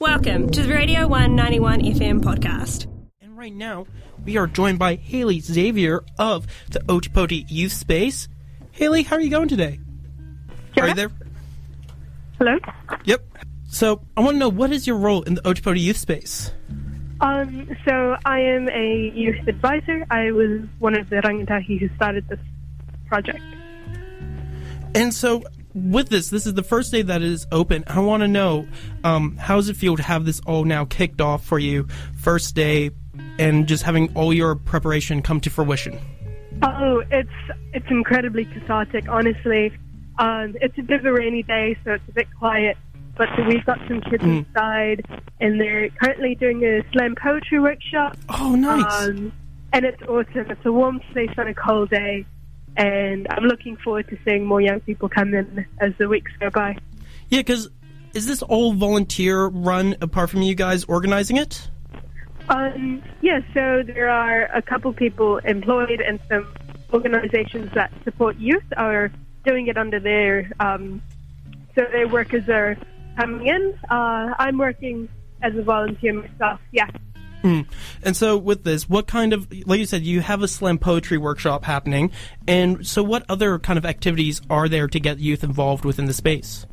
Welcome to the Radio 191 FM podcast. And right now, we are joined by Haley Xavier of the Otepoti Youth Space. Haley, how are you going today? Are you there? Hello. Yep. So, I want to know what is your role in the Otepoti Youth Space? Um, so I am a youth advisor. I was one of the Rangatahi who started this project. And so, with this, this is the first day that it is open. I want to know um, how does it feel to have this all now kicked off for you, first day, and just having all your preparation come to fruition? Oh, it's it's incredibly cathartic. Honestly, um, it's a bit of a rainy day, so it's a bit quiet. But we've got some kids Mm. inside, and they're currently doing a slam poetry workshop. Oh, nice. Um, and it's awesome. It's a warm space on a cold day, and I'm looking forward to seeing more young people come in as the weeks go by. yeah, because is this all volunteer run apart from you guys organizing it? Um, yeah, so there are a couple people employed and some organizations that support youth are doing it under their, um, so their workers are coming in. Uh, I'm working as a volunteer myself, yeah. Hmm. And so, with this, what kind of, like you said, you have a slam poetry workshop happening, and so what other kind of activities are there to get youth involved within the space?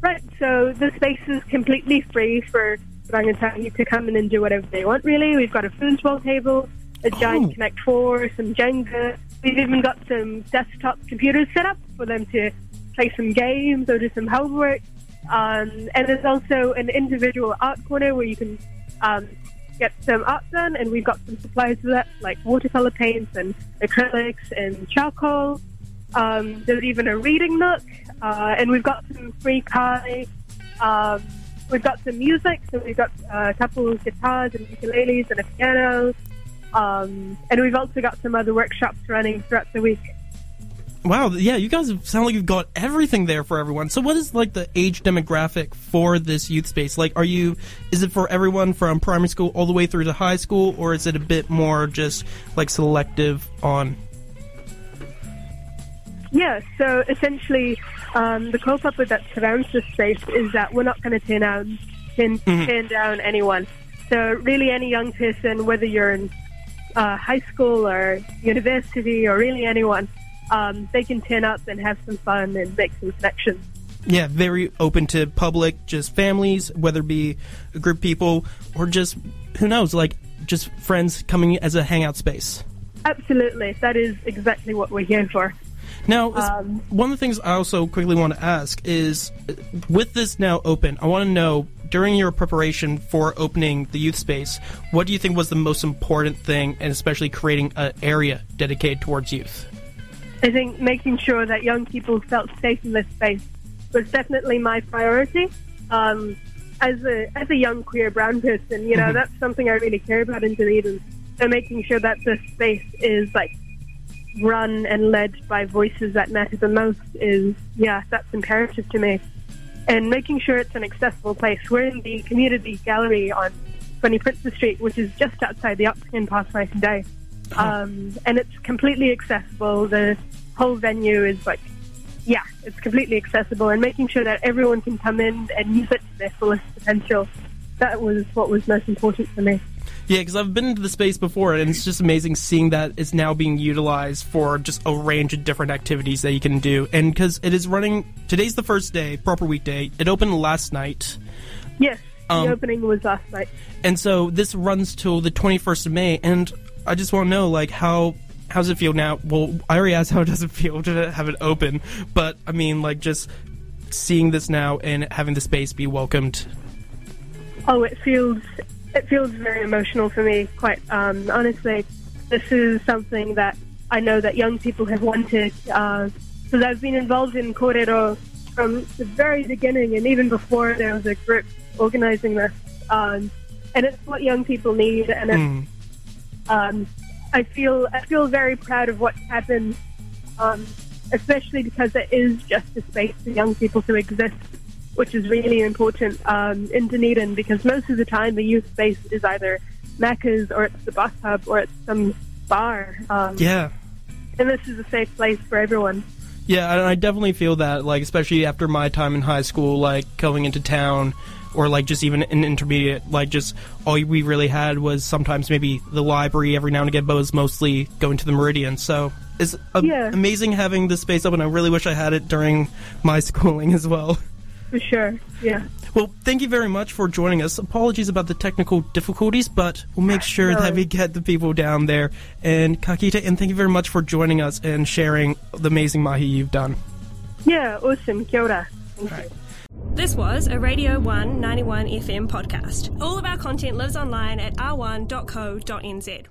Right, so the space is completely free for Rangatahi to come in and do whatever they want, really. We've got a foosball table, a giant Oh. Connect 4, some Jenga. We've even got some desktop computers set up for them to play some games or do some homework. Um, and there's also an individual art corner where you can um, get some art done, and we've got some supplies for that, like watercolor paints and acrylics and charcoal. Um, there's even a reading nook, uh, and we've got some free kai. Um, we've got some music, so we've got uh, a couple of guitars and ukuleles and a piano. Um, and we've also got some other workshops running throughout the week. Wow, yeah, you guys sound like you've got everything there for everyone. So, what is like the age demographic for this youth space? Like, are you, is it for everyone from primary school all the way through to high school, or is it a bit more just like selective on? Yeah, so essentially, um, the kaupapa with that surrounds this space is that we're not going to turn down, turn, turn down anyone. So really, any young person, whether you're in uh, high school or university or really anyone, um, they can turn up and have some fun and make some connections. Yeah, very open to public, just families, whether it be a group of people or just who knows, like just friends coming as a hangout space. Absolutely, that is exactly what we're here for. Now, Um, one of the things I also quickly want to ask is with this now open, I want to know during your preparation for opening the youth space, what do you think was the most important thing, and especially creating an area dedicated towards youth? I think making sure that young people felt safe in this space was definitely my priority. Um, as a as a young queer brown person, you know, that's something I really care about in Dunedin. So making sure that this space is like run and led by voices that matter the most is yeah, that's imperative to me. And making sure it's an accessible place. We're in the community gallery on 20 Princes Street, which is just outside the Octagon past night and day. Um, and it's completely accessible. The whole venue is like, yeah, it's completely accessible. And making sure that everyone can come in and use it to their fullest potential. That was what was most important for me. Yeah, because I've been to the space before, and it's just amazing seeing that it's now being utilized for just a range of different activities that you can do. And because it is running, today's the first day, proper weekday. It opened last night. Yes, Um, the opening was last night. And so this runs till the 21st of May, and I just want to know, like, how how does it feel now? Well, I already asked how does it feel to have it open, but I mean, like, just seeing this now and having the space be welcomed. Oh, it feels it feels very emotional for me. Quite um, honestly, this is something that I know that young people have wanted. Because I've been involved in Korero from the very beginning, and even before there was a group organizing this. Um, and it's what young people need, and it's, um, I feel I feel very proud of what's happened. Um, especially because it is just a space for young people to exist which is really important um, in Dunedin because most of the time the youth space is either Macca's or it's the bus hub or it's some bar. Um, Yeah. And this is a safe place for everyone. Yeah, and I definitely feel that, like, especially after my time in high school, like, going into town, or like just even an intermediate. Like just all we really had was sometimes maybe the library every now and again, but it was mostly going to the Meridian. So it's a- Yeah. amazing having this space open. I really wish I had it during my schooling as well. For sure. Yeah. Well, thank you very much for joining us. Apologies about the technical difficulties, but we'll make sure No that we get the people down there. And Kakita, and thank you very much for joining us and sharing the amazing mahi you've done. Yeah. Awesome. Kia ora. Thank you. This was a Radio 191 FM podcast. All of our content lives online at r1.co.nz.